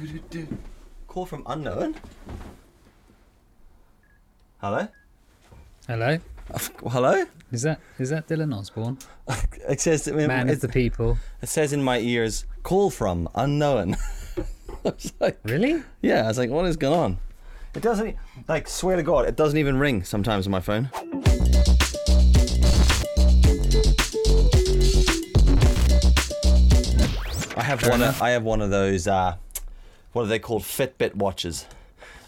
Do, do, do. Call from unknown. Hello. Hello, Hello. is that is that Dylan Osborne, It says man it, of the people? it says in my ears, call from unknown. I was like, Really? yeah. I was like, what is going on? It doesn't. Like, swear to God, it doesn't even ring sometimes on my phone. I have Fair one. Of. I have one of those. Uh, what are they called? Fitbit watches.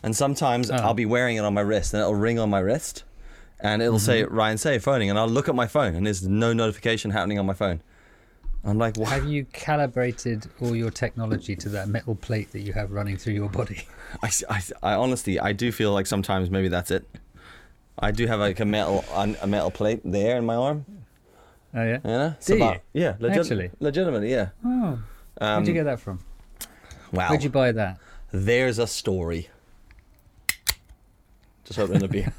And sometimes Oh. I'll be wearing it on my wrist, and it'll ring on my wrist, and it'll say Mm-hmm. Ryan say phoning, and I'll look at my phone, and there's no notification happening on my phone. I'm like, what? Have you calibrated all your technology to that metal plate that you have running through your body? I, I, I honestly, I do feel like sometimes maybe that's it. I do have like a metal a metal plate there in my arm. Oh yeah. Yeah. Do you? Yeah, legit- Actually? legitimately, yeah. Oh, Um, where'd you get that from? Wow. Where'd you buy that? There's a story. Just opening a beer.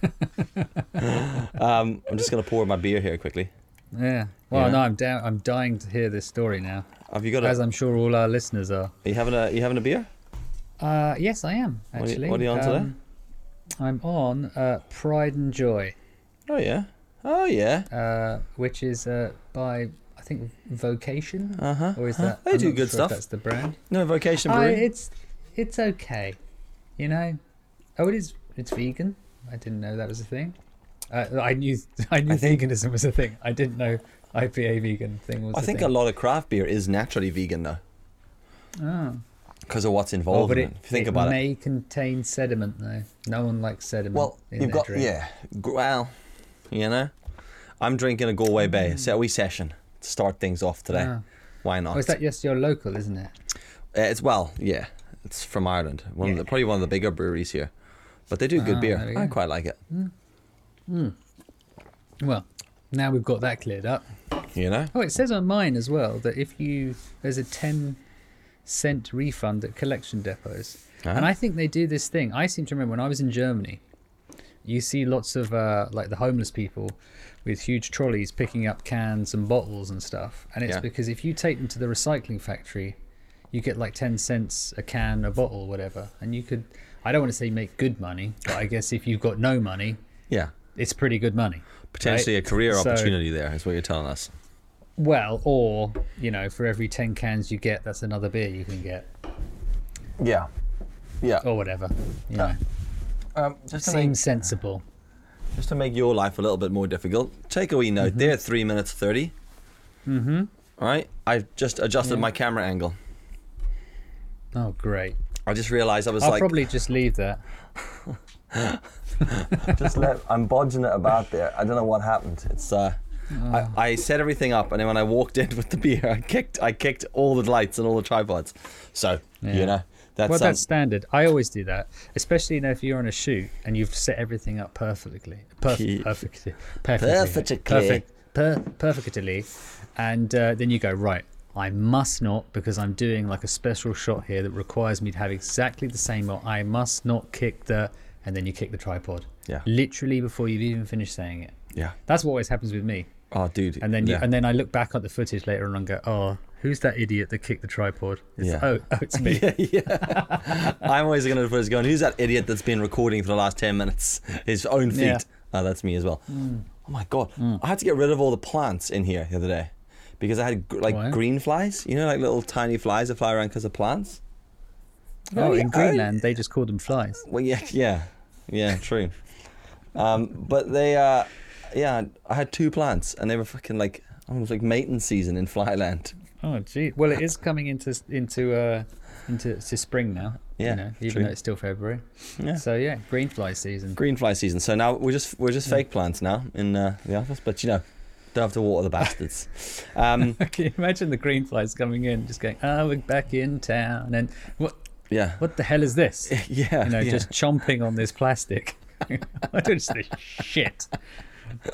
um, I'm just gonna pour my beer here quickly. Yeah. Well, Yeah. no, I'm down. I'm dying to hear this story now, Have you got a? as I'm sure all our listeners are. Are you having a? You having a beer? Uh, yes, I am What are you- actually. what are you on today? Um, I'm on uh, Pride and Joy, Oh yeah. Oh yeah. uh, which is uh, by I think Vocation, Uh huh. or is that? They I'm do good sure stuff. That's the brand. No vocation Uh, brewing. it's it's okay, you know. Oh, it is. It's vegan. I didn't know that was a thing. Uh, I knew I knew I think- veganism was a thing. I didn't know IPA vegan thing was. I a think thing. a lot of craft beer is naturally vegan though, Oh. because of what's Oh, involved. but in it, it. If you think it about it. may contain sediment though. No one likes sediment. Well, in you've got drink. yeah. Well, you know, I'm drinking a Galway Bay. So we session start things off today. Ah. Why not? Oh, is that just your local, isn't it? Uh, it's well, yeah. It's from Ireland. One of the, probably one of the bigger breweries here, but they do good Ah, beer. we I quite like it. Well, now we've got that cleared up. You know. Oh, it says on mine as well that if you there's a ten cent refund at collection depots, Ah. and I think they do this thing. I seem to remember when I was in Germany, you see lots of uh, like the homeless people with huge trolleys picking up cans and bottles and stuff, and it's Yeah. because if you take them to the recycling factory, you get like ten cents a can, a bottle, whatever, and you could. I don't want to say make good money, but I guess if you've got no money, Yeah. it's pretty good money. Potentially right? a career So- opportunity there is what you're telling us. Well, or you know, for every ten cans you get, that's another beer you can get, Yeah. Yeah. or whatever. You Yeah. know, Um, just to seems sensible. Just to make your life a little bit more difficult, take a wee note there, three minutes 30. Mm-hmm. All right. I just adjusted Yeah. my camera angle. Oh, great! I just realized I was I'll like, probably just leave that. just let, I'm bodging it about there. I don't know what happened. It's, uh, I, I set everything up, and then when I walked in with the beer, I kicked, I kicked all the lights and all the tripods. So, Yeah. you know, that's, well, um, that's standard. I always do that, especially you know if you're on a shoot and you've set everything up perfectly, perf- perfectly, perfectly, Perfectly. perfect, per- perfectly, and uh, then you go right. I must not because I'm doing like a special shot here that requires me to have exactly the same. Or I must not kick the, and then you kick the tripod. Yeah. Literally before you've even finished saying it. yeah. That's what always happens with me. Oh, dude. And then you, yeah. and then I look back at the footage later on and go, oh, who's that idiot that kicked the tripod? It's, Yeah. Oh, oh, it's me. yeah, yeah. I'm always going to put us going, who's that idiot that's been recording for the last 10 minutes? His own feet. Yeah. Oh, that's me as well. Oh my God. I had to get rid of all the plants in here the other day because I had like Why? green flies, you know, like little tiny flies that fly around because of plants. Oh, yeah, in Greenland, they just call them flies. Well, yeah, yeah, yeah, true. um, but they, uh, yeah, I had two plants and they were fucking like, almost like mating season in Flyland. Oh, gee. Well, it is coming into into uh into to spring now. Yeah, You know, even true. though it's still February. Yeah. So yeah, green fly season. Green fly season. So now we're just we're just fake plants now in uh, the office, but you know, don't have to water the bastards. Um, Can you imagine the green flies coming in, just going, "Oh, we're back in town," and what yeah, what the hell is this? yeah, You know, yeah. just chomping on this plastic. I don't this shit.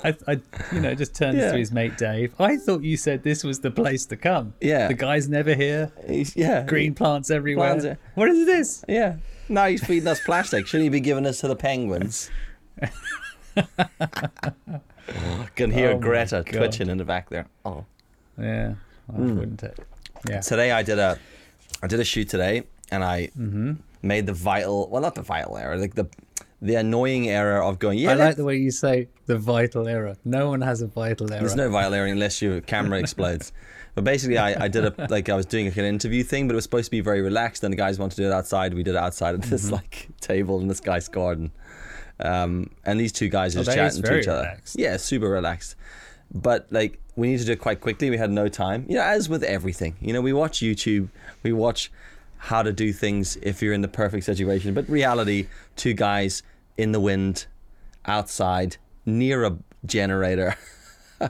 I, I, you know, just turns Yeah. to his mate Dave. I thought you said this was the place to come. Yeah. The guy's never here. He's- yeah, Green plants everywhere. Plants What is this? Yeah. Now he's feeding us plastic. Shouldn't he be giving us to the penguins? Can hear Oh Greta twitching in the back there. Oh. Yeah, I Hmm. wouldn't it? Yeah. Today I did a, I did a shoot today, and I made the vital, well, not the vital error, like the the annoying error of going, yeah, I like the way you say the vital error. No one has a vital error. There's no vital error unless your camera explodes. But basically, I, I did a like I was doing like an interview thing, but it was supposed to be very relaxed, and the guys wanted to do it outside. We did it outside Mm-hmm. this like table in this guy's garden, um, and these two guys are Oh, just chatting to each other. relaxed. Yeah, super relaxed. But like we need to do it quite quickly. We had no time. You know, as with everything, you know, we watch YouTube, we watch how to do things if you're in the perfect situation. But reality, two guys in the wind, outside, near a generator.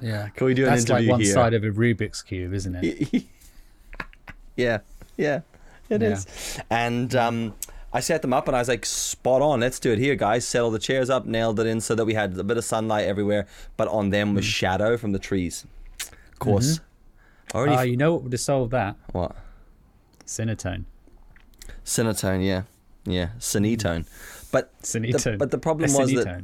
Yeah. Can we do an That's like one here? side of a Rubik's cube, isn't it? yeah, yeah, it Yeah. is. And um, I set them up, and I was like, "Spot on! Let's do it here, guys." Set all the chairs up, nailed it in, so that we had a bit of sunlight everywhere, but on them Mm. was shadow from the trees. Of course, already. Ah, you know what would have solved that? what? Cinetone. Cinetone, yeah, yeah, cinetone. But the, but the problem was that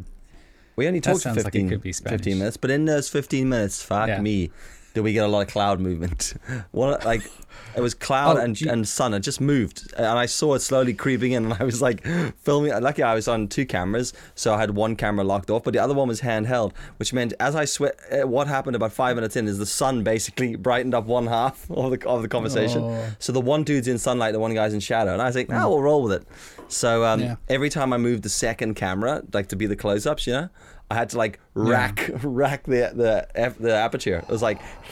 we only talked for sounds like 15, could be 15 Spanish. minutes, but in those 15 minutes, fuck Yeah. me, did we get a lot of cloud movement. One, like, it was cloud Oh, and, gee. and sun. It just moved. And I saw it slowly creeping in, and I was like filming. Lucky I was on two cameras, so I had one camera locked off, but the other one was handheld, which meant as I sweat, uh, what happened about five minutes in is the sun basically brightened up one half of the, of the conversation. Oh. So the one dude's in sunlight, the one guy's in shadow. And I was like, oh, we'll roll with it. So um, Yeah. every time I moved the second camera, like to be the close ups, you know, I had to like rack rack the the F, the aperture. It was like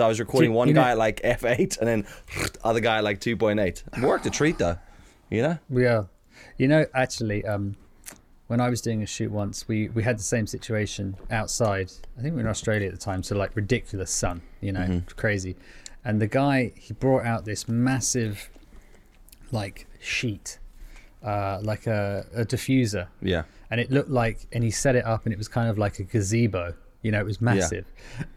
I was recording one you know- guy at like f eight and then other guy like two point eight. Worked a treat though, you know. Yeah. You know, actually, um, when I was doing a shoot once, we, we had the same situation outside. I think we were in Australia at the time, so like ridiculous sun, you know, Mm-hmm. crazy. And the guy, he brought out this massive, like, sheet, uh, like a, a diffuser. Yeah, And it looked like, and he set it up, and it was kind of like a gazebo. You know, it was massive.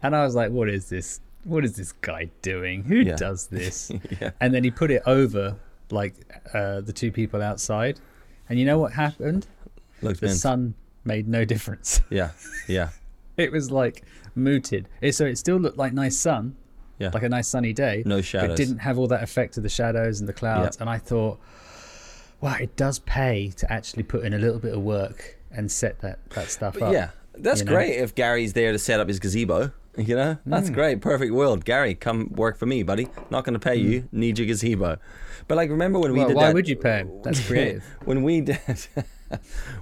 And I was like, what is this? What is this guy doing? Who Yeah. does this? yeah. and then he put it over like uh, the two people outside and you know what happened Looked the mint. sun made no difference Yeah, yeah, it was like mooted it, so it still looked like nice sun yeah. like a nice sunny day No but shadows. didn't have all that effect of the shadows and the clouds Yeah. and i thought wow it does pay to actually put in a little bit of work and set that that stuff But up yeah, that's you know? great if Gary's there to set up his gazebo. You know, that's hmm. great. Perfect world. Gary, come work for me, buddy. Not going to pay you. Hmm. Need your gazebo. But like, remember when we well, did why that? would you pay him that's creative when we did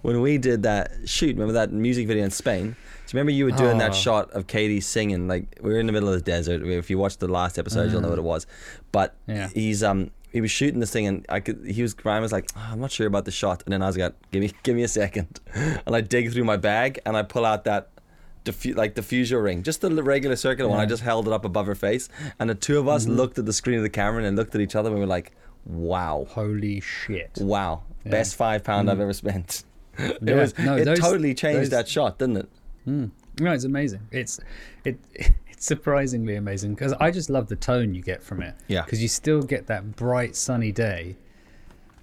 when we did that shoot, remember that music video in Spain? Do you remember you were doing that Oh. shot of Katie singing? Like we were in the middle of the desert. If you watched the last episode, you'll know hmm. what it was. But Yeah. he's um he was shooting this thing, and I could he was Ryan was like, "Oh, I'm not sure about the shot, and then I was like, give me give me a second, and I dig through my bag and I pull out that. Diffu- like diffuser ring, just the regular circular one. I just held it up above her face, and the two of us mm-hmm. looked at the screen of the camera and looked at each other, and we were like, "Wow, holy shit Wow, Yeah. best five pound I've mm. ever spent. it Yeah. was. No, it those- totally changed those- that shot, didn't it? Mm. No, it's amazing. It's it surprisingly amazing because I just love the tone you get from it. Yeah. Because you still get that bright sunny day,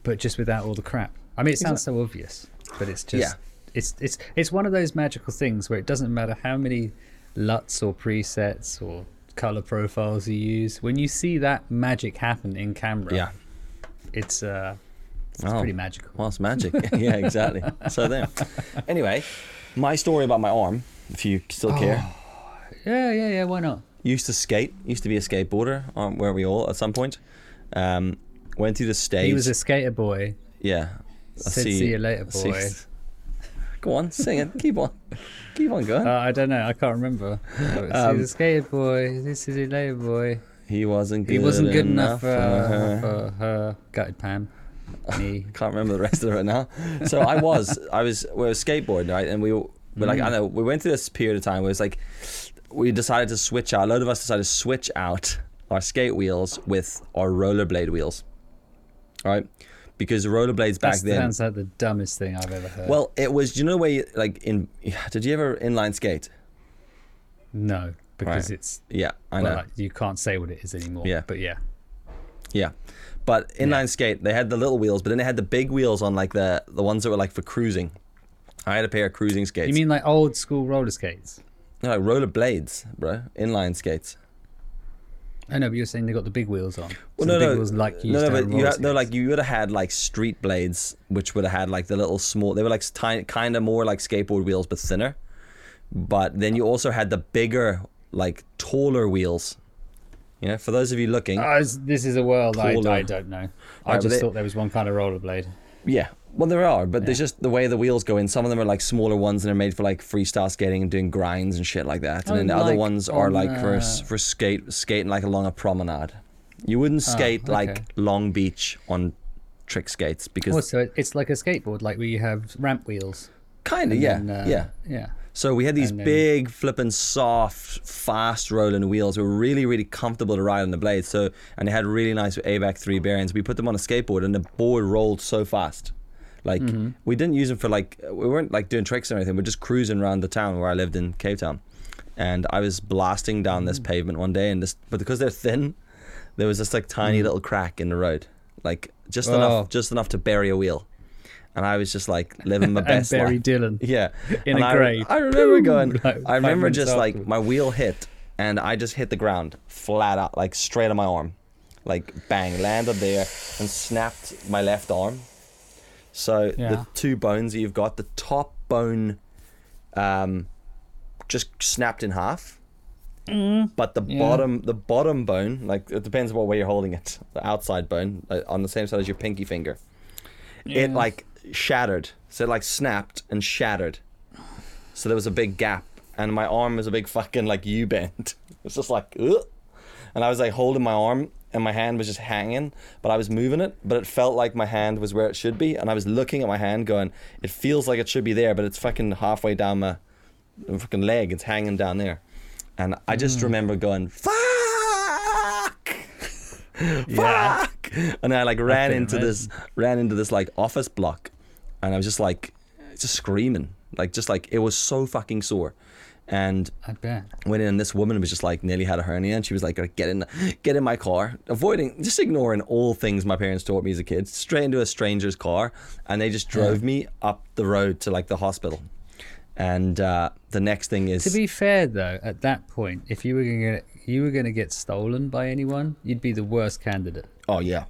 but just without all the crap. I mean, it sounds so obvious, but it's just Yeah. it's it's it's one of those magical things where it doesn't matter how many LUTs or presets or color profiles you use. When you see that magic happen in camera, Yeah. it's uh, it's Oh. pretty magical. Well, it's magic. yeah, exactly. So there. Anyway, my story about my arm, if you still care. Yeah, yeah, yeah. Why not? Used to skate. Used to be a skateboarder. Um, where we all at some point. Um, went through the stage. He was a skater boy. yeah. I Said, "See you later, I see- boy." Go on, sing it. Keep on. Keep on going. Uh, I don't know. I can't remember. He's Um, a skater boy. This is a later boy. he wasn't good He wasn't good enough, for uh, her. for her. Gutted Pam. Me. can't remember the rest of it right now. So I was, I was, we were skateboarding, right? And we were, we're like, I Mm. know, we went through this period of time where it's like, we decided to switch out, a load of us decided to switch out our skate wheels with our rollerblade wheels, all right? Because rollerblades back That then, sounds like the dumbest thing I've ever heard. well, it was, do you know the way, you, like, in, did you ever inline skate? no, because Right. it's. Yeah, I know. Like, you can't say what it is anymore. Yeah. But yeah. Yeah. But inline skate, they had the little wheels, but then they had the big wheels on like the the ones that were like for cruising. I had a pair of cruising skates. You mean like old school roller skates? No, like roller blades, bro? Inline skates. I know, but you're saying they got the big wheels on. Well, So no, the big no, wheels like you no, no, but you had, no, like you would have had like street blades, which would have had like the little small. They were like tiny, kind of more like skateboard wheels, but thinner. But then you also had the bigger, like taller wheels. You know, for those of you looking, ah, it's- this is a world I, I don't know. I Right, just they- thought there was one kind of rollerblade. yeah. Well, there are, but there's just the way the wheels go in. Some of them are like smaller ones and they're made for like freestyle skating and doing grinds and shit like that. And Oh, then the other like ones are like for uh, for skate skating like along a promenade. You wouldn't Oh, skate like. Long Beach on trick skates because Oh, so it's like a skateboard, like where you have ramp wheels. kind of yeah then, uh, yeah. yeah. So we had these then- big, flipping, soft, fast rolling wheels. They were really, really comfortable to ride on the blades. So and they had really nice ABEC three bearings. We put them on a skateboard, and the board rolled so fast. Like Mm-hmm. we didn't use them for like we weren't like doing tricks or anything. We're just cruising around the town where I lived in Cape Town, and I was blasting down this pavement one day, and this but because they're thin, there was this like tiny little crack in the road, like just. Oh. enough, just enough to bury a wheel. And I was just like living my And best Barry life. Dylan. Yeah, in And a I, grave. I remember Boom! going. Like, I remember just like my wheel hit, and I just hit the ground flat out, like straight on my arm, like bang, landed there, and snapped my left arm. So Yeah. the two bones that you've got, the top bone, um, just snapped in half. But the Yeah. bottom, the bottom bone, like it depends on what way you're holding it. The outside bone, like, on the same side as your pinky finger, it like shattered. So it like snapped and shattered. So there was a big gap, and my arm was a big fucking like U bend. It's just like, Ugh. and I was like holding my arm, and my hand was just hanging, but I was moving it, but it felt like my hand was where it should be, and I was looking at my hand, going, it feels like it should be there, but it's fucking halfway down my, fucking leg. It's hanging down there, and I just remember going, fuck. Yeah. fuck and i like ran into this ran into this like office block and i was just like just screaming like just like it was so fucking sore and I bet. went in and this woman was just like nearly had a hernia and she was like get in get in my car. Avoiding just ignoring all things my parents taught me as a kid. Straight into a stranger's car and they just drove me up the road to like the hospital. And uh, the next thing is To be fair, though, at that point, if you were going to you were going to get stolen by anyone, you'd be the worst candidate. oh yeah.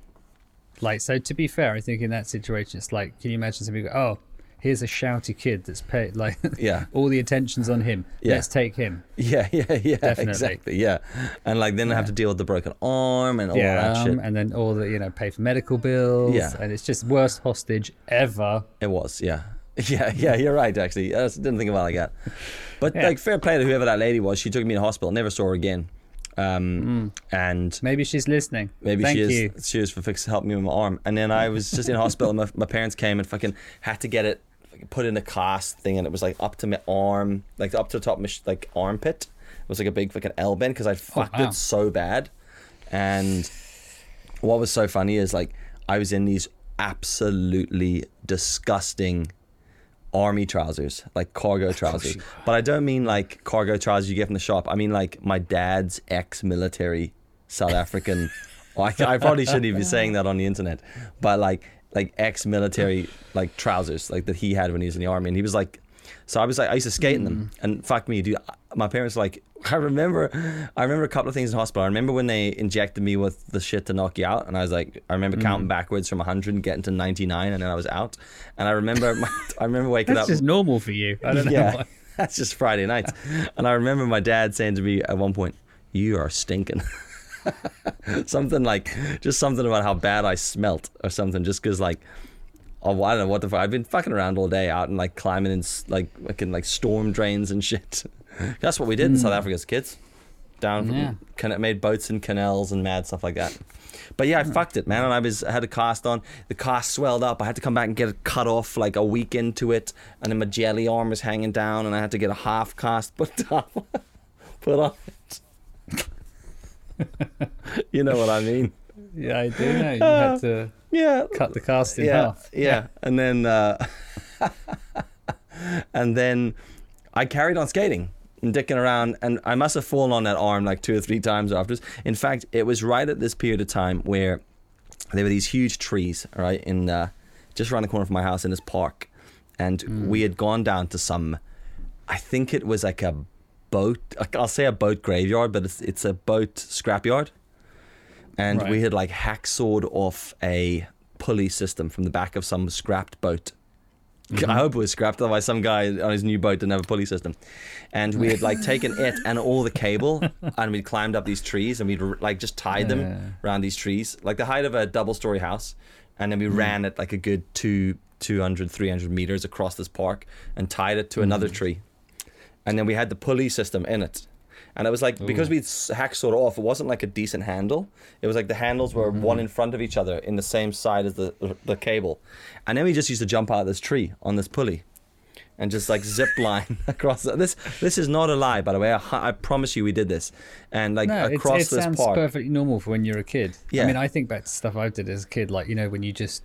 Like, so to be fair, I think in that situation, it's like, can you imagine somebody go, oh, here's a shouty kid that's paid, like, Yeah. all the attention's on him. Yeah. Let's take him. yeah yeah yeah Definitely. exactly yeah and like then I have to deal with the broken arm and all that um, shit and then all the, you know, pay for medical bills. Yeah. And it's just worst hostage ever. It was, yeah. Yeah, yeah, you're right, actually. I didn't think about it like that. But, Yeah. like, fair play to whoever that lady was. She took me to hospital, never saw her again. Um, And Maybe she's listening. maybe Mm. Thank she is, you. she was for fix, helping me with my arm. And then I was just in hospital. My, my parents came and fucking had to get it put in a cast thing. And it was like up to my arm, like up to the top of my sh- like armpit. It was like a big fucking L bend because I oh, fucked wow. it so bad. And what was so funny is like I was in these absolutely disgusting army trousers, like cargo oh, trousers. but I don't mean like cargo trousers you get from the shop. I mean like my dad's ex-military South African. I, I probably shouldn't even be saying that on the internet, but like like ex-military like trousers like that he had when he was in the army, and he was like. So I was like, I used to skate in them, mm-hmm. and fuck me, dude. My parents were like, I remember, I remember a couple of things in hospital. I remember when they injected me with the shit to knock you out, and I was like, I remember counting mm-hmm. backwards from 100 and getting to 99, and then I was out. And I remember, my, I remember waking That's up. just normal for you. I don't know yeah, why. that's just Friday nights. And I remember my dad saying to me at one point, "You are stinking." something like, just something about how bad I smelt, or something. Just because like. Oh, I don't know what the fuck. I've been fucking around all day out and like climbing in s- like fucking like storm drains and shit. That's what we did in South hmm. Africa as kids. Down from Yeah. of made boats in canals and mad stuff like that. But yeah, I fucked it, man. And I was I had a cast on. The cast swelled up. I had to come back and get it cut off like a week into it, and then my jelly arm was hanging down, and I had to get a half cast put on. put on it. you know what I mean? Yeah, I do know. You had to Yeah. cut the cast in yeah, half. Yeah, and then uh, and then I carried on skating and dicking around, and I must have fallen on that arm like two or three times afterwards. In fact, it was right at this period of time where there were these huge trees, right, in uh, just around the corner from my house in this park, and we had gone down to some. I think it was like a boat. I'll say a boat graveyard, but it's it's a boat scrapyard. and we had like hacksawed off a pulley system from the back of some scrapped boat. Mm-hmm. I hope it was scrapped, otherwise some guy on his new boat didn't have a pulley system. And we had like taken it and all the cable, and we'd climbed up these trees, and we'd like just tied them around these trees, like the height of a double-story house, and then Mm. we ran it like a good two, 200, 300 meters across this park, and tied it to another Mm. tree, and then we had the pulley system in it. And it was like because we'd s- hacksawed off, it wasn't like a decent handle. It was like the handles were one mm-hmm. in front of each other in the same side as the the cable, and then we just used to jump out of this tree on this pulley, and just like zip line across. the- This this is not a lie, by the way. I, I promise you, we did this, and like No, across it this sounds park. perfectly normal for when you're a kid. Yeah. I mean, I think back to stuff I did as a kid, like you know, when you just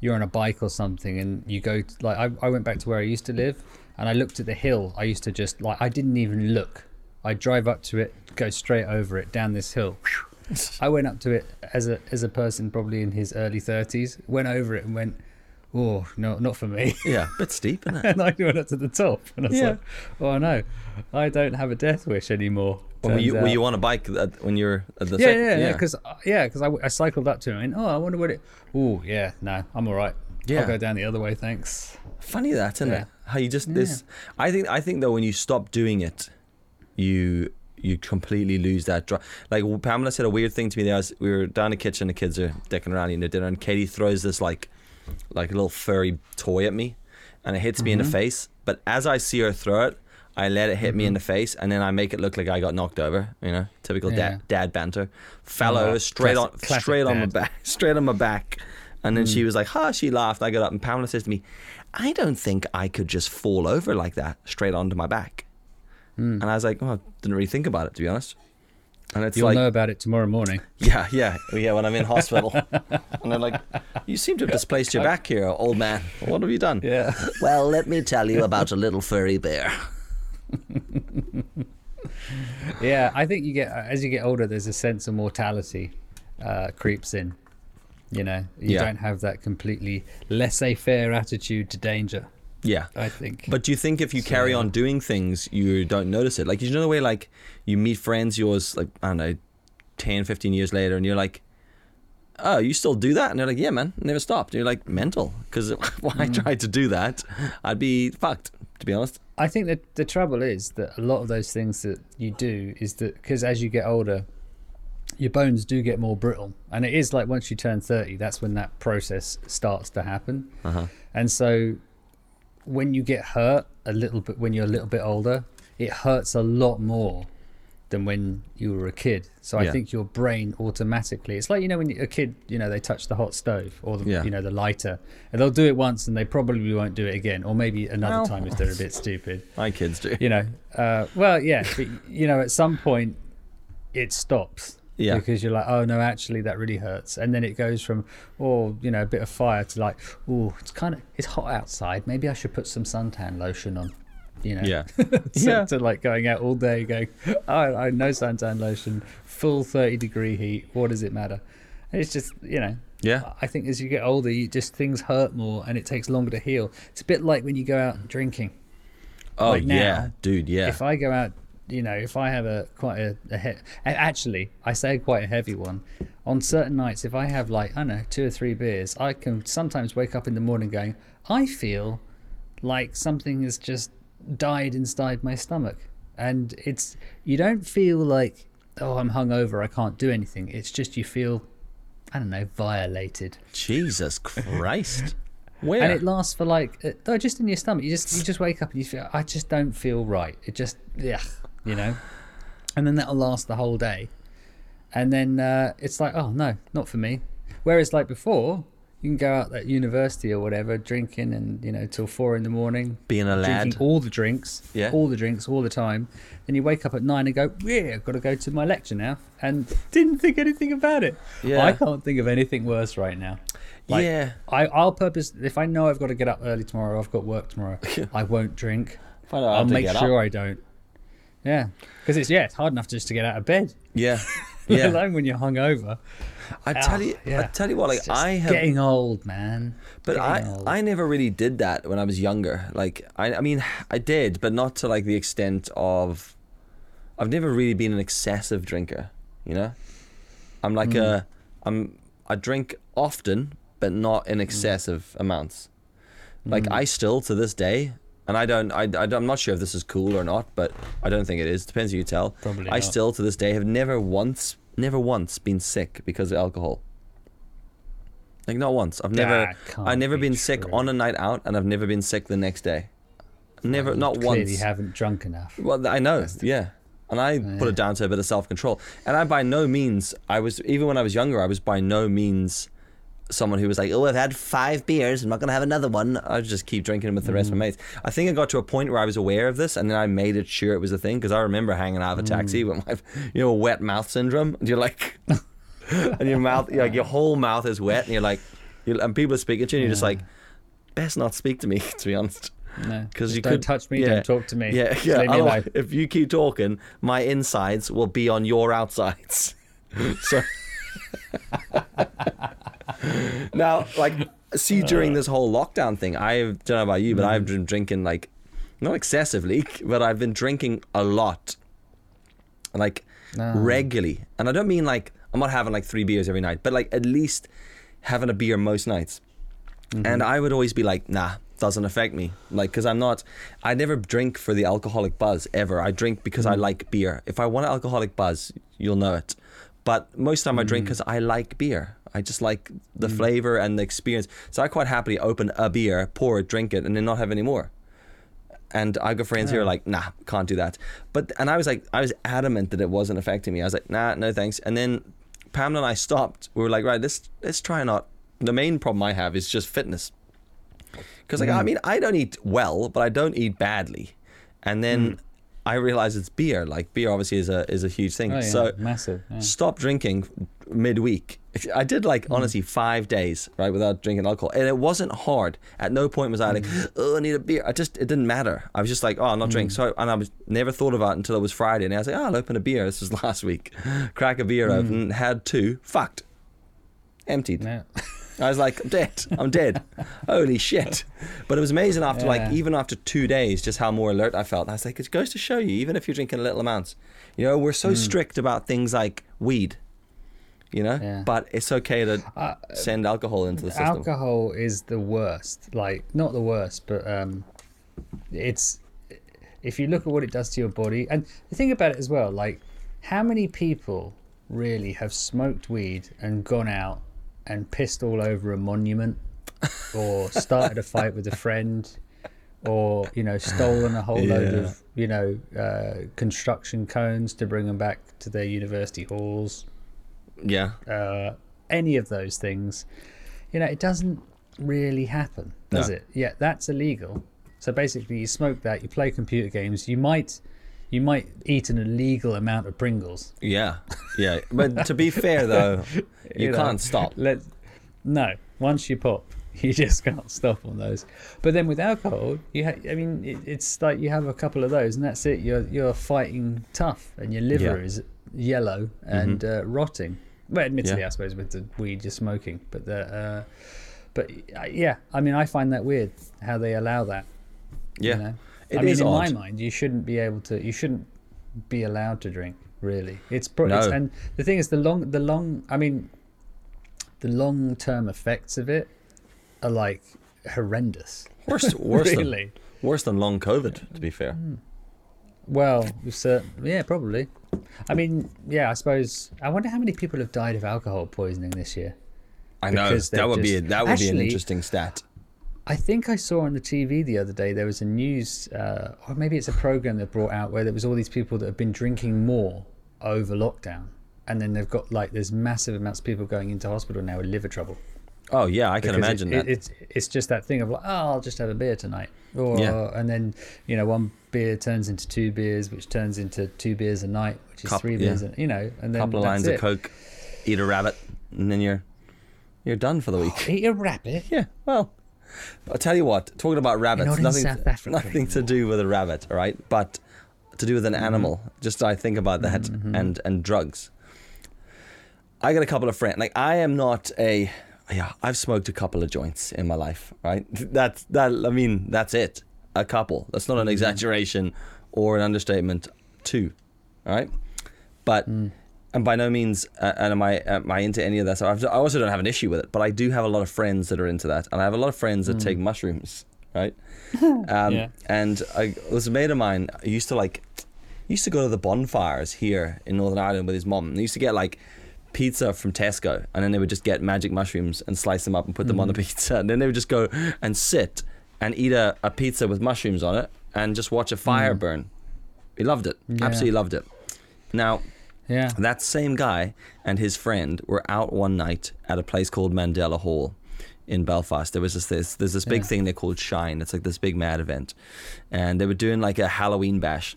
you're on a bike or something, and you go to, like I, I went back to where I used to live, and I looked at the hill. I used to just like I didn't even look. I drive up to it, go straight over it down this hill. I went up to it as a as a person probably in his early thirties. Went over it and went, oh no, not for me. Yeah, bit steep, isn't it? and I went up to the top, and I was Yeah. like, oh no, I don't have a death wish anymore. Were you, were uh, you on a bike at, when you were at the yeah, sec- yeah, yeah, because yeah, because uh, I, I cycled up to him and oh, I wonder what it. Oh, yeah, no, I'm all right. Yeah. I'll go down the other way, thanks. Funny that, isn't Yeah. it? How you just this. I think I think though when you stop doing it, you you completely lose that drive. Like Pamela said a weird thing to me. There, was, we were down in the kitchen, the kids are dicking around eating their dinner, and Katie throws this like like a little furry toy at me, and it hits me in the mm-hmm. face. But as I see her throw it. I let it hit me in the mm-hmm. face, and then I make it look like I got knocked over. You know, typical Yeah. dad, dad banter. Fell Oh, over straight classic- on, classic straight on my back, straight on my back. And then she mm. was like, "Ha!" She laughed. I got up, and Pamela says to me, "I don't think I could just fall over like that straight onto my back." And I was like, "Oh, I didn't really think about it to be honest." And it's You'll like, know about it tomorrow morning. yeah, yeah, yeah. When I'm in hospital, and they're like, "You seem to have displaced your back here, old man. What have you done?" Yeah. Well, let me tell you about a little furry bear. yeah, I think you get as you get older, there's a sense of mortality uh, creeps in. You know, you Yeah. don't have that completely laissez-faire attitude to danger. Yeah. I think. But do you think if you carry on doing things, you don't notice it? Like, you know the way, like, you meet friends yours, like, I don't know, 10, 15 years later, and you're like, oh, you still do that? And they're like, yeah, man, never stopped. And you're like, mental. Because if I tried to do that, I'd be fucked, to be honest. I think that the trouble is that a lot of those things that you do is that because as you get older, your bones do get more brittle, and it is like once you turn thirty, that's when that process starts to happen. Uh-huh. And so, when you get hurt a little bit when you're a little bit older, it hurts a lot more than when you were a kid. So Yeah. I think your brain automatically, it's like you know when a kid, you know they touch the hot stove or the, Yeah. you know the lighter, and they'll do it once and they probably won't do it again, or maybe another Well. time if they're a bit stupid My kids do. you know uh, well yeah but you know at some point it stops Yeah. because you're like oh no actually that really hurts and then it goes from oh you know a bit of fire to like oh it's kind of it's hot outside maybe i should put some suntan lotion on you know Yeah. so, Yeah. to like going out all day going oh i know suntan lotion full 30 degree heat what does it matter and it's just you know Yeah. i think as you get older you just things hurt more and it takes longer to heal it's a bit like when you go out drinking Oh, Like now, yeah, dude, yeah. if I go out, you know, if I have a quite a, a he- actually, I say quite a heavy one. On certain nights, if I have like I don't know two or three beers, I can sometimes wake up in the morning going, I feel like something has just died inside my stomach, and it's you don't feel like oh I'm hungover, I can't do anything. It's just you feel, I don't know, violated. Jesus Christ. Where? and it lasts for like uh, no, just in your stomach. You just you just wake up and you feel I just don't feel right. It just yeah, you know, and then that'll last the whole day, and then uh, it's like oh no, not for me. Whereas like before, you can go out at university or whatever, drinking and you know till four in the morning, Being a lad. drinking all the drinks, Yeah. all the drinks all the time. Then you wake up at nine and go, yeah, I've got to go to my lecture now, and didn't think anything about it. Yeah. I can't think of anything worse right now. Like, yeah. I, I'll purpose if I know I've got to get up early tomorrow, I've got work tomorrow. I won't drink. How I'll make sure up. I don't. Yeah, because it's yeah, it's hard enough just to get out of bed, Yeah. let Yeah. alone when you're hungover. I tell Ah, you, I tell you what, like I have getting old, man. But I, old. I never really did that when I was younger. Like I, I mean, I did, but not to like the extent of. I've never really been an excessive drinker, you know. I'm like Mm. a I'm I drink often, but not Mm. in excessive amounts. Like I still to this day, and I don't, I, I am not sure if this is cool or not, but I don't think it is. Depends who you tell. Probably I not. still to this day have never once, never once been sick because of alcohol. Like not once. I've never, I've never be been sick on a night out, and I've never been sick the next day. Never, You not clearly once. You haven't drunk enough. Well, I know, yeah. And I put it down to a bit of self control. And I by no means, I was, even when I was younger, I was by no means someone who was like, oh, I've had five beers, I'm not going to have another one. I just keep drinking them with the rest of Mm. my mates. I think I got to a point where I was aware of this and then I made it sure it was a thing because I remember hanging out of a taxi Mm. with my, you know, wet mouth syndrome. And you're like, and your mouth, like your whole mouth is wet and you're like, you and people are speaking to you and you're just like, best not speak to me, to be honest. No, 'Cause just you don't could- touch me. yeah. Don't talk to me. Yeah, yeah. Alone. if you keep talking, my insides will be on your outsides. so now, like, see, during this whole lockdown thing, I don't know about you, but I've mm-hmm. been drinking like not excessively, but I've been drinking a lot, like Ah. regularly, and I don't mean like I'm not having like three beers every night, but like at least having a beer most nights. Mm-hmm. And I would always be like, nah, doesn't affect me. Like, because I'm not, I never drink for the alcoholic buzz ever. I drink because I mm-hmm. like beer. If I want an alcoholic buzz, you'll know it. But most of the time I drink mm. because I like beer. I just like the mm. flavor and the experience. So I quite happily open a beer, pour it, drink it, and then not have any more. And I got friends who are ah. like, nah, can't do that. But and I was like, I was adamant that it wasn't affecting me. I was like, nah, no thanks. And then Pamela and I stopped. We were like, right, let's let's try not. The main problem I have is just fitness. Because like I mm. mean, I don't eat well, but I don't eat badly. And then I realize it's beer. Like beer, obviously, is a is a huge thing. Oh, yeah, So massive. yeah. stop drinking midweek. I did like mm. honestly five days right without drinking alcohol, and it wasn't hard. At no point was I like, oh, I need a beer. I just it didn't matter. I was just like, oh, I'm not mm. drinking. So and I was never thought about it until it was Friday, and I was like, oh, I'll open a beer. This was last week. Crack a beer open, had two, fucked, emptied. Yeah. I was like, I'm dead. I'm dead. Holy shit. But it was amazing after like even after two days, just how more alert I felt. I was like, it goes to show you, even if you're drinking little amounts, you know, we're so strict about things like weed. You know? Yeah. But it's okay to Uh, send alcohol into the system. alcohol is the worst like not the worst but um it's if you look at what it does to your body and the thing about it as well like how many people really have smoked weed and gone out and pissed all over a monument or started a fight with a friend or you know stolen a whole load of you know uh, construction cones to bring them back to their university halls Yeah. uh, any of those things, you know, it doesn't really happen, does No. it? Yeah, that's illegal. So basically, you smoke that, you play computer games, you might, you might eat an illegal amount of Pringles. Yeah. Yeah. But to be fair though, you, know. can't stop. Let no, once you pop, you just can't stop on those. But then with alcohol, you ha- I mean, it, it's like you have a couple of those, and that's it. You're you're fighting tough, and your liver Yeah. Mm-hmm. is yellow and uh, rotting. Well, admittedly, Yeah. I suppose with the weed you're smoking, but the uh, but uh, yeah, I mean, I find that weird how they allow that. Yeah. You know? It I mean, in odd. my mind, you shouldn't be able to. You shouldn't be allowed to drink. Really, it's, pro- it's and the thing is the long the long. I mean, the long term effects of it are like horrendous. Worse, worse really. than worse than long COVID, to be fair. Hmm. Well, certain, yeah, probably. I mean, yeah, I suppose. I wonder how many people have died of alcohol poisoning this year. I know that would be just- that would be an interesting stat. I think I saw on the TV the other day there was a news, uh, or maybe it's a program they brought out where there was all these people that have been drinking more over lockdown, and then they've got like there's massive amounts of people going into hospital now with liver trouble. Oh yeah, I can Because it- imagine it, that. It's it's just that thing of like, oh, I'll just have a beer tonight, or Yeah. and then you know one beer turns into two beers, which turns into two beers a night, which is three yeah. beers, a, you know, and then couple of lines it. of coke, eat a rabbit, and then you're you're done for the week. Eat a rabbit. yeah, well, I'll tell you what. Talking about rabbits, not nothing, South Africa nothing to do with a rabbit, all right? But to do with Mm-hmm. an animal. Just I think about that and and drugs. I got a couple of friends. Like I am not a. Yeah, I've smoked a couple of joints in my life, right? That's that. I mean, that's it. A couple. That's not an Mm-hmm. exaggeration or an understatement. Two, all right. But Mm. And by no means uh, and am I am I into any of that. So I've, I also don't have an issue with it, but I do have a lot of friends that are into that, and I have a lot of friends that take mushrooms, right? Um, Yeah. And I was a mate of mine. I used to like used to go to the bonfires here in Northern Ireland with his mom. And they used to get like pizza from Tesco, and then they would just get magic mushrooms and slice them up and put them on the pizza, and then they would just go and sit and eat a, a pizza with mushrooms on it and just watch a fire burn. He loved it. Yeah. Absolutely loved it. Now, Yeah. that same guy and his friend were out one night at a place called Mandela Hall in Belfast. There was this, this there's this big Yeah. thing they called Shine. It's like this big mad event, and they were doing like a Halloween bash,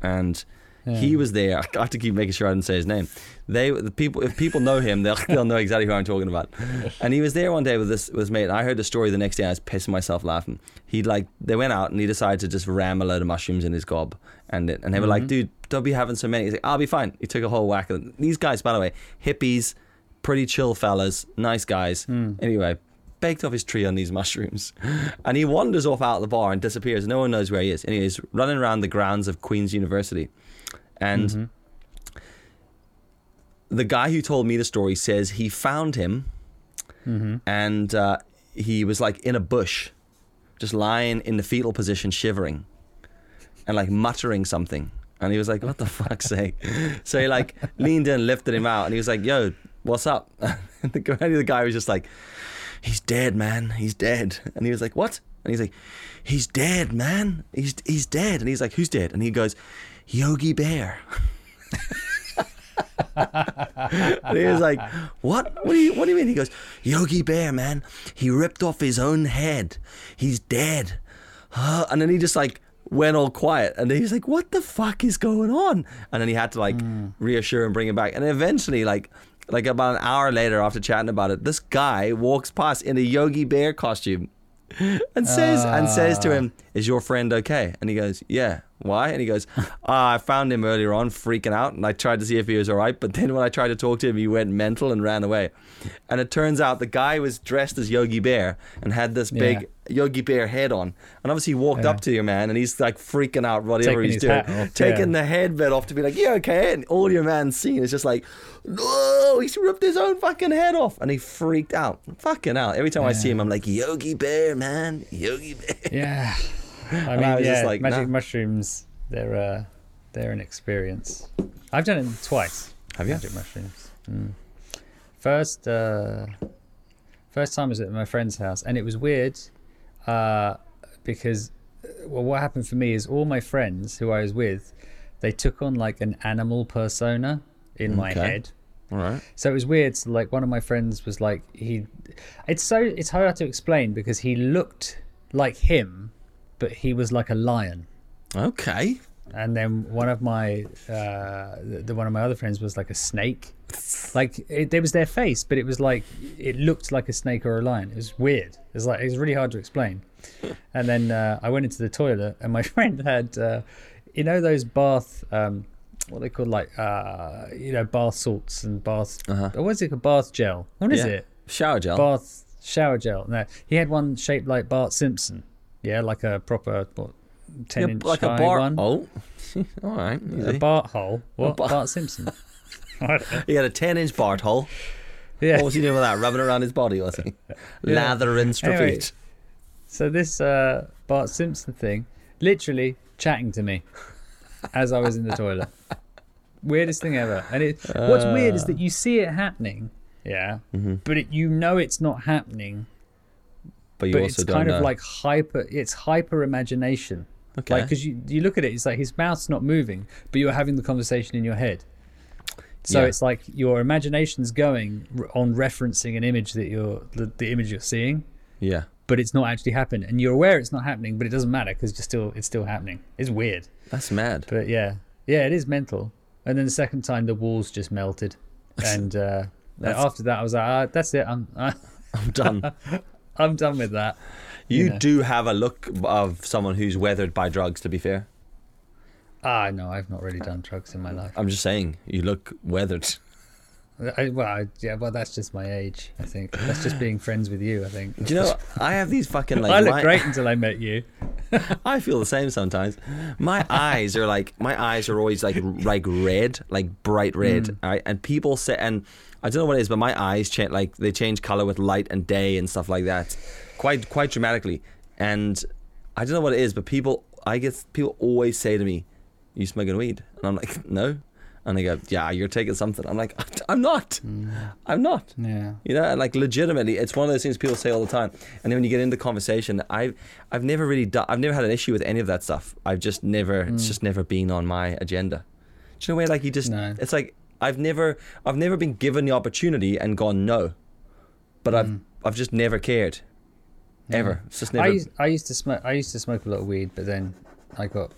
and he was there. I have to keep making sure I didn't say his name. They the people if people know him, they'll they'll know exactly who I'm talking about. And he was there one day with this with his mate. And I heard the story the next day. I was pissing myself laughing. He like they went out and he decided to just ram a load of mushrooms in his gob, and and they were like, mm-hmm. dude, don't be having so many. He's like, I'll be fine. He took a whole whack of them. These guys, by the way, hippies, pretty chill fellas, nice guys. Hmm. Anyway. Baked off his tree on these mushrooms, and he wanders off out of the bar and disappears. No one knows where he is. And he's running around the grounds of Queen's University, and mm-hmm. the guy who told me the story says he found him mm-hmm. and uh, he was like in a bush just lying in the fetal position shivering and like muttering something and he was like what the fuck's sake so he like leaned in lifted him out and he was like yo what's up and the guy, the guy was just like he's dead man he's dead and he was like what and he's like he's dead man he's he's dead and he's like who's dead and he goes yogi bear and he was like, "What? What do you? What do you mean?" He goes, "Yogi Bear, man. He ripped off his own head. He's dead." And then he just like went all quiet, and he's like, "What the fuck is going on?" And then he had to like reassure and bring him back. And eventually, like, like about an hour later, after chatting about it, this guy walks past in a Yogi Bear costume. And says and says to him, "Is your friend okay?" And he goes, "Yeah." Why? And he goes, ah, "I found him earlier on, freaking out, and I tried to see if he was all right. But then when I tried to talk to him, he went mental and ran away. And it turns out the guy was dressed as Yogi Bear and had this big Yogi Bear head on. And obviously, he walked Yeah. up to your man, and he's like freaking out, whatever Taking he's doing, taking yeah. the headband off to be like, "You okay?" And all your man's seen is just like, "No, he's ripped his own fucking head off," and he freaked out, fucking out. Every time I see him, I'm like, "Yogi Bear, man, Yogi Bear." Yeah. I mean, I yeah, like, magic nah. mushrooms, they're uh, they're an experience. I've done it twice. Have you? Magic mushrooms. Mm. First, uh, first time was at my friend's house, and it was weird uh, because, uh, well, what happened for me is all my friends who I was with, they took on like an animal persona in my head. All right. So it was weird. So like one of my friends was like he, it's so it's hard to explain because he looked like him, but he was like a lion. Okay. And then one of my uh, the, one of my other friends was like a snake. Like it, it was their face, but it was like it looked like a snake or a lion. It was weird. It was like it was really hard to explain. And then uh, I went into the toilet, and my friend had, uh, you know, those bath, um, what they call like, uh, you know, bath salts and bath. Uh-huh. What is it? A bath gel. What is Yeah. it? Shower gel. Bath shower gel. No, he had one shaped like Bart Simpson. Yeah, like a proper what, ten Yeah, inch like a bar. one. Oh, all right. A. Bart hole. What? bar- Bart Simpson. He had a ten-inch Bart hole. yeah. What was he doing with that? Rubbing around his body, was he? Lather and strip Anyway. So this uh, Bart Simpson thing, literally chatting to me as I was in the toilet. Weirdest thing ever. And it, what's weird is that you see it happening, yeah, Mm-hmm. but it, you know it's not happening. But you but also it's don't kind know. of like hyper. It's hyper imagination. Okay. Like because you you look at it, it's like his mouth's not moving, but you're having the conversation in your head. So Yeah. it's like your imagination's going on referencing an image that you're the, the image you're seeing, yeah. but it's not actually happening, and you're aware it's not happening, but it doesn't matter because you're still it's still happening. It's weird, That's mad. but yeah, yeah, it is mental. And then the second time, the walls just melted, and uh, after that, I was like, ah, that's it. I'm I'm done. I'm done with that. You know. do have a look of someone who's weathered by drugs. To be fair, Ah, no, I've not really done drugs in my life. I'm just saying you look weathered. I, well, I, yeah, well, that's just my age. I think that's just being friends with you. I think. Do you know I have these fucking like I look my- great until I met you. I feel the same sometimes. My eyes are like my eyes are always like like red, like bright red. Mm. Right? And people say, and I don't know what it is, but my eyes change like they change color with light and day and stuff like that, quite quite dramatically. And I don't know what it is, but people, I guess people always say to me, "You smoking weed?" And I'm like, "No." And they go, "Yeah, you're taking something." I'm like, "I'm not. Mm. I'm not." Yeah. You know, and like legitimately, it's one of those things people say all the time. And then when you get into conversation, I've I've never really done, I've never had an issue with any of that stuff. I've just never, it's mm. just never been on my agenda. Do you know, way like you just, No. it's like I've never, I've never been given the opportunity and gone no, but I've I've just never cared, ever. It's just never. I used, I used to smoke. I used to smoke a lot of weed, but then I got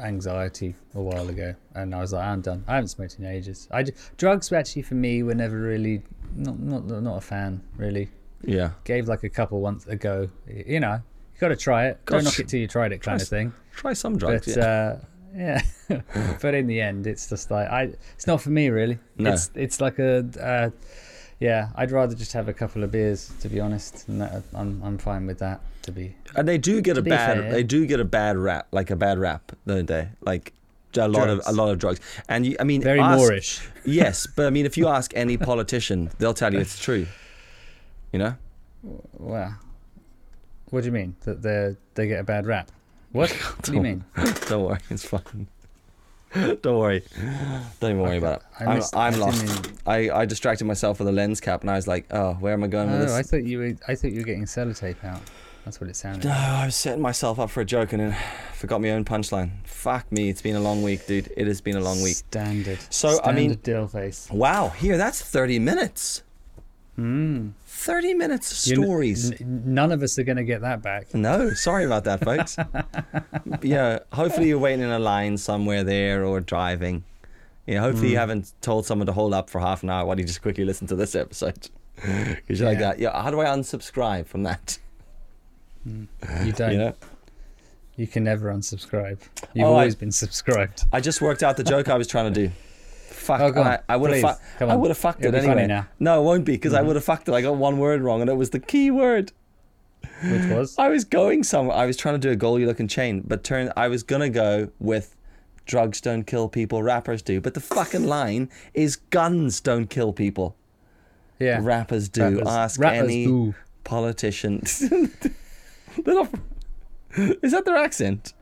anxiety a while ago, and I was like, I'm done. I haven't smoked in ages. I drugs actually for me were never really not not not a fan really. yeah. Gave like a couple once ago. You know, you got to try it. Gosh. Don't knock it till you tried it, kind Try of thing. Try some drugs. But yeah. uh, yeah, but in the end, it's just like I. It's not for me really. No. It's it's like a. Uh, yeah, I'd rather just have a couple of beers, to be honest, and that, I'm I'm fine with that. To be And they do get a bad fair- they do get a bad rap, like a bad rap, don't they? Like a lot Drugs. of a lot of drugs. And you, I mean, very ask- Moorish. Yes, but I mean, if you ask any politician, they'll tell you it's true. You know? well What do you mean that they they get a bad rap? What? what do you mean? Don't worry, it's fine. Don't worry. Don't even worry about it. I I'm, I'm lost. I, I distracted myself with a lens cap, and I was like, "Oh, where am I going with Oh, this?" I thought you were. I thought you were getting sellotape out. That's what it sounded. No, like. I was setting myself up for a joke and then forgot my own punchline. Fuck me, it's been a long week, dude. It has been a long week. Standard. So, I mean- Standard dill face. Wow, here, that's 30 minutes. Mm. 30 minutes of stories. n- none of us are going to get that back. No, sorry about that, folks. yeah, hopefully you're waiting in a line somewhere there or driving. Yeah, hopefully Mm. you haven't told someone to hold up for half an hour while you just quickly listen to this episode. Because you're like that. Yeah, how do I unsubscribe from that? You don't. You You, can never unsubscribe. You've Oh, I- always been subscribed. I just worked out the joke I was trying to do. Fuck, Oh, I, I would have please, fu- come I would have fucked It'll it anyway. Mm-hmm. No, it won't be because I would have fucked it. I got one word wrong and it was the key word. Which was? I was going somewhere. I was trying to do a Goldie looking chain, but turn I was gonna go with drugs don't kill people, rappers do. But the fucking line is guns don't kill people, Yeah. rappers do. Rappers- Ask rappers any do. politician. Not, is that their accent?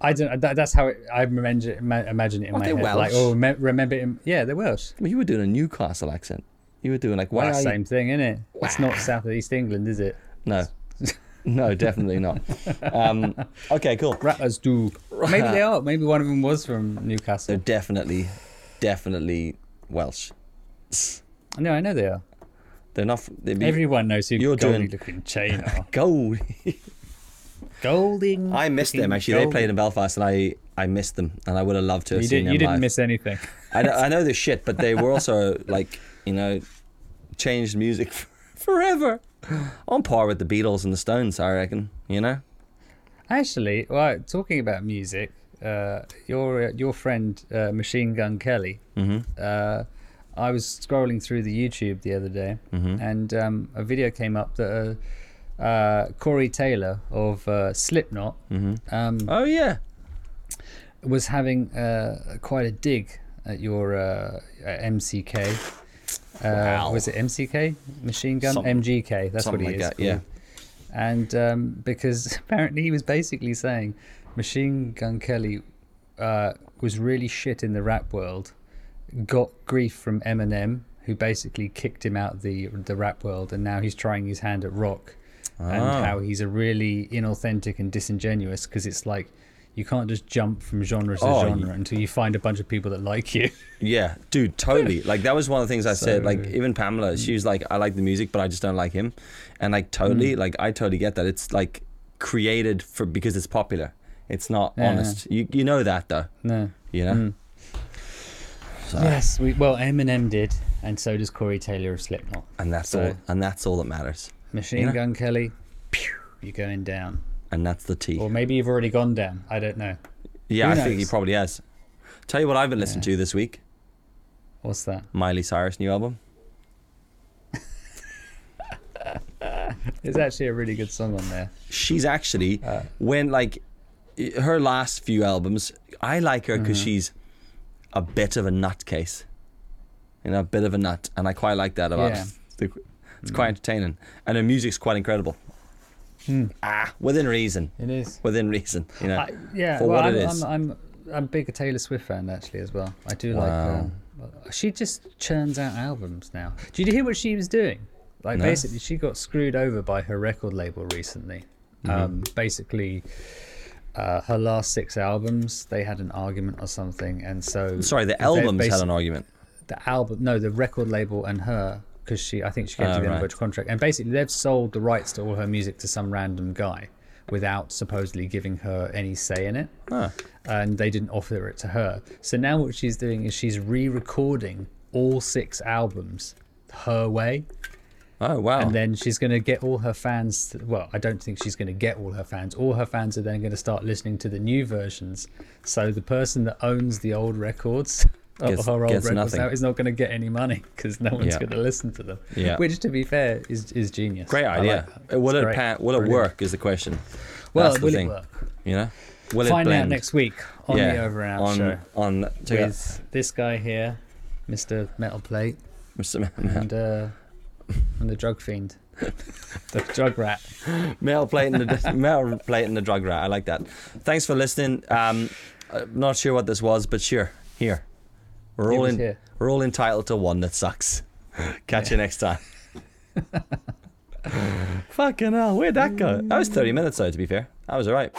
I don't. That, that's how it, I imagine, imagine it in my head. Like, oh, me, remember him? Yeah, they're Welsh. Mean, you were doing a Newcastle accent. You were doing like why Well, are you- same thing, isn't it? It's not South of East England, is it? No, no, definitely not. Um, okay, cool. Rappers do. Maybe they are. Maybe one of them was from Newcastle. They're definitely, definitely Welsh. No, I know they are. They're not. They'd be Everyone knows who You're Goldie doing- looking chain are. gold. Golding. I missed them looking actually. They played in Belfast, and I I missed them, and I would have loved to have You, seen did, them you didn't live. miss anything. I, know- I know the shit, but they were also like you know changed music forever, on par with the Beatles and the Stones. I reckon. You know. Actually, well, talking about music, uh, your your friend uh, Machine Gun Kelly. Mm-hmm. Uh, I was scrolling through the YouTube the other day, Mm-hmm. and um, a video came up that uh, Corey Taylor of uh, Slipknot Mm-hmm. um, Oh yeah. was having uh, quite a dig at your uh, MCK. Uh, Wow. Was it MCK? Machine Gun? MGK. That's what he like is. that, yeah. And um, because apparently he was basically saying Machine Gun Kelly uh, was really shit in the rap world, got grief from Eminem, who basically kicked him out of the the rap world, and now he's trying his hand at rock, and Ah. how he's a really inauthentic and disingenuous because it's like you can't just jump from genre to Oh, genre until you find a bunch of people that like you. Yeah, dude, totally. Like that was one of the things I said. Like even Pamela, she was like, "I like the music, but I just don't like him," and like totally, Mm. like I totally get that. It's like created for because it's popular. It's not Yeah. honest. You you know that though. no. You know. Mm. So- Yes, we, well, Eminem did, and so does Corey Taylor of Slipknot. and that's So- all. And that's all that matters. Machine You know? Gun Kelly, pew, you're going down. And that's the tea. Or maybe you've already gone down. I don't know. yeah, who I think he probably has. Tell you what I've been listening Yeah. to this week: What's that? Miley Cyrus new album. Is There's actually a really good song on there. she's actually Uh. when like her last few albums i like her because Mm-hmm. she's a bit of a nutcase you know a bit of a nut and i quite like that about Yeah. the, it's quite entertaining and her music's quite incredible Hmm. ah within reason It is. within reason you know I, yeah, for well, what I'm, it is. I'm, I'm I'm a big Taylor Swift fan actually as well. I do Wow. like. Um, she just churns out albums now. Did you hear what she was doing? Like No. basically, she got screwed over by her record label recently. Mm-hmm. Um, basically, uh, her last six albums, they had an argument or something, and so sorry the albums had an argument the album no the record label and her because she i think she came Oh, to the end right. of a contract. And basically they've sold the rights to all her music to some random guy without supposedly giving her any say in it. Ah. and they didn't offer it to her. So now what she's doing is she's re-recording all six albums her way. Oh wow. And then she's going to get all her fans to, well i don't think she's going to get all her fans. All her fans are then going to start listening to the new versions. So the person that owns the old records of Gets- her old records nothing. now is not going to get any money because no one's Yeah. going to listen to them Yeah. which to be fair is is genius great idea like will It's it pa- will it Brilliant. work is the question well That's will thing. it work you know will it find blend out next week on yeah the over and out on show on with this guy here mr metal plate Mr. and uh and the drug fiend the drug rat Metal plate and the male plate and the drug rat. I like that. Thanks for listening. Um, I'm not sure what this was, but sure, here we're all in. here. We're all entitled to one that sucks. Catch you next time. Fucking hell, where'd that go? That was 30 minutes though. To be fair, that was alright.